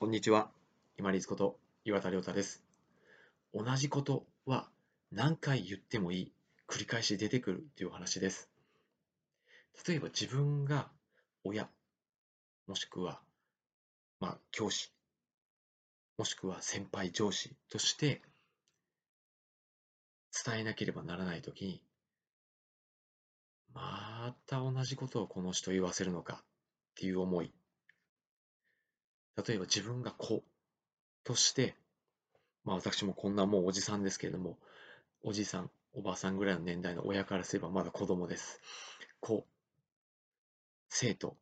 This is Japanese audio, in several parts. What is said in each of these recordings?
こんにちは。今立こと岩田亮太です。同じことは何回言ってもいい、繰り返し出てくるという話です。例えば自分が親、もしくは、まあ、教師、もしくは先輩上司として伝えなければならないときに、また同じことをこの人言わせるのかっていう思い。例えば自分が子として、まあ私もこんなもうおじさんですけれども、おじさん、おばあさんぐらいの年代の親からすればまだ子供です。子、生徒、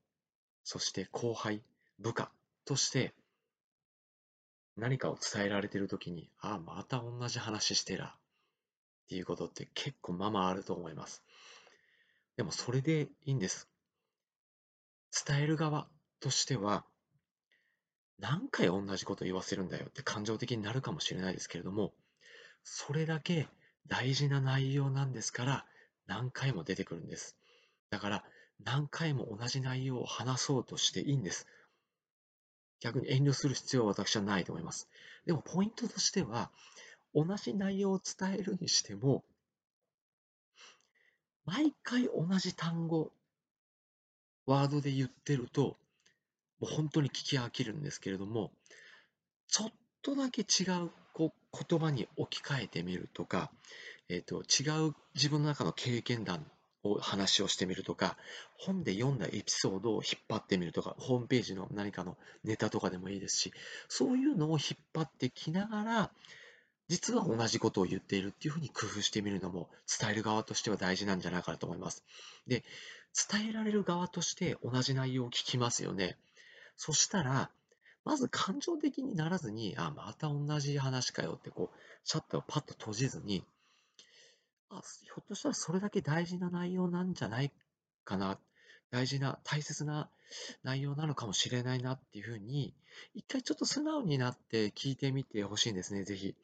そして後輩、部下として何かを伝えられているときに、ああ、また同じ話してらっていうことって結構ままあると思います。でもそれでいいんです。伝える側としては、何回同じこと言わせるんだよって感情的になるかもしれないですけれども、それだけ大事な内容なんですから、何回も出てくるんです。だから、何回も同じ内容を話そうとしていいんです。逆に遠慮する必要は私はないと思います。でも、ポイントとしては、同じ内容を伝えるにしても、毎回同じ単語、ワードで言ってると、もう本当に聞き飽きるんですけれども、ちょっとだけ違う言葉に置き換えてみるとか、えーと、違う自分の中の経験談を話をしてみるとか、本で読んだエピソードを引っ張ってみるとか、ホームページの何かのネタとかでもいいですし、そういうのを引っ張ってきながら、実は同じことを言っているっていうふうに工夫してみるのも伝える側としては大事なんじゃないかなと思います。で、伝えられる側として同じ内容を聞きますよね。そしたら、まず感情的にならずに、あ、また同じ話かよってこう、シャッターをパッと閉じずに、あ、ひょっとしたらそれだけ大事な内容なんじゃないかな。大事な、大切な内容なのかもしれないなっていうふうに、一回ちょっと素直になって聞いてみてほしいんですね、ぜひ。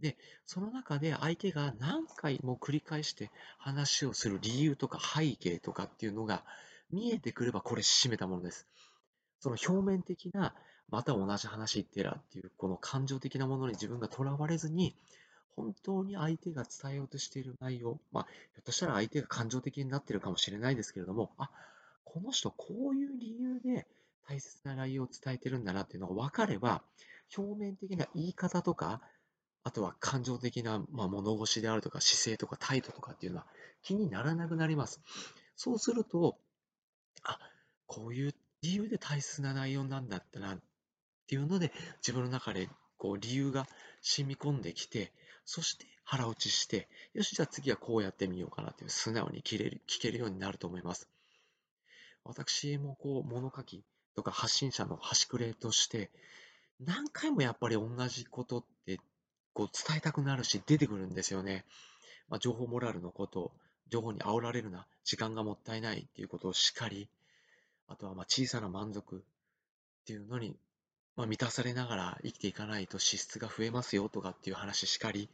で、その中で相手が何回も繰り返して話をする理由とか背景とかっていうのが見えてくればこれ締めたものです。その表面的なまた同じ話言ってらっていうこの感情的なものに自分がとらわれずに本当に相手が伝えようとしている内容、まあ、ひょっとしたら相手が感情的になっているかもしれないですけれども、あ、この人こういう理由で大切な内容を伝えてるんだなっていうのが分かれば、表面的な言い方とか、あとは感情的な、まあ、物腰であるとか姿勢とか態度とかっていうのは気にならなくなります。そうすると、あ、こういう大切な内容なんだったなっていうので、自分の中でこう理由が染み込んできて、そして腹落ちして、よし、じゃあ次はこうやってみようかなという素直に聞ける聞けるようになると思います。私もこう物書きとか発信者の端くれとして、何回もやっぱり同じことってこう伝えたくなるし出てくるんですよね。まあ、情報モラルのこと、情報に煽られるな、時間がもったいないっていうことをしっかり、あとはまあ小さな満足っていうのに、まあ、満たされながら生きていかないと脂質が増えますよとかっていう話しかり、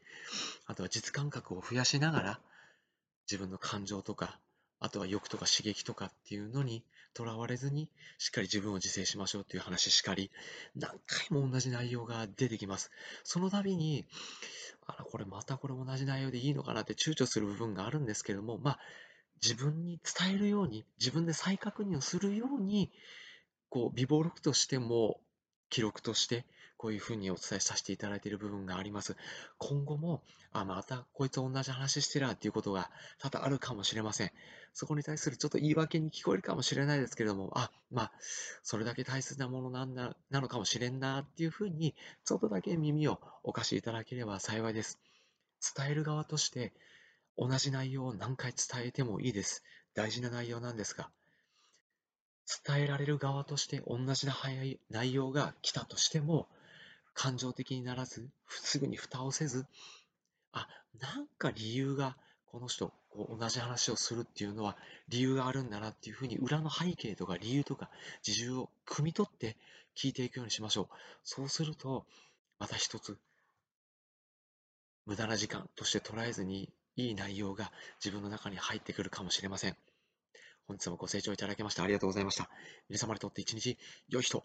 あとは実感覚を増やしながら自分の感情とか、あとは欲とか刺激とかっていうのにとらわれずに、しっかり自分を自制しましょうっていう話しかり、何回も同じ内容が出てきます。その度に、あら、これまたこれ同じ内容でいいのかなって躊躇する部分があるんですけれども、まあ、自分に伝えるように、自分で再確認をするように、こう、微暴録としても、記録として、こういうふうにお伝えさせていただいている部分があります。今後も、あ、またこいつ同じ話してらっていうことが多々あるかもしれません。そこに対するちょっと言い訳に聞こえるかもしれないですけれども、あ、まあ、それだけ大切なものなんだ、なのかもしれんなっていうふうに、ちょっとだけ耳をお貸しいただければ幸いです。伝える側として、同じ内容を何回伝えてもいいです。大事な内容なんですが、伝えられる側として同じな内容が来たとしても、感情的にならず、すぐに蓋をせず、あ、なんか理由が、この人、こう同じ話をするっていうのは理由があるんだなっていうふうに裏の背景とか理由とか事情を汲み取って聞いていくようにしましょう。そうすると、また一つ、無駄な時間として捉えずにいい内容が自分の中に入ってくるかもしれません。本日もご清聴いただきましてありがとうございました。皆様にとって一日良い日と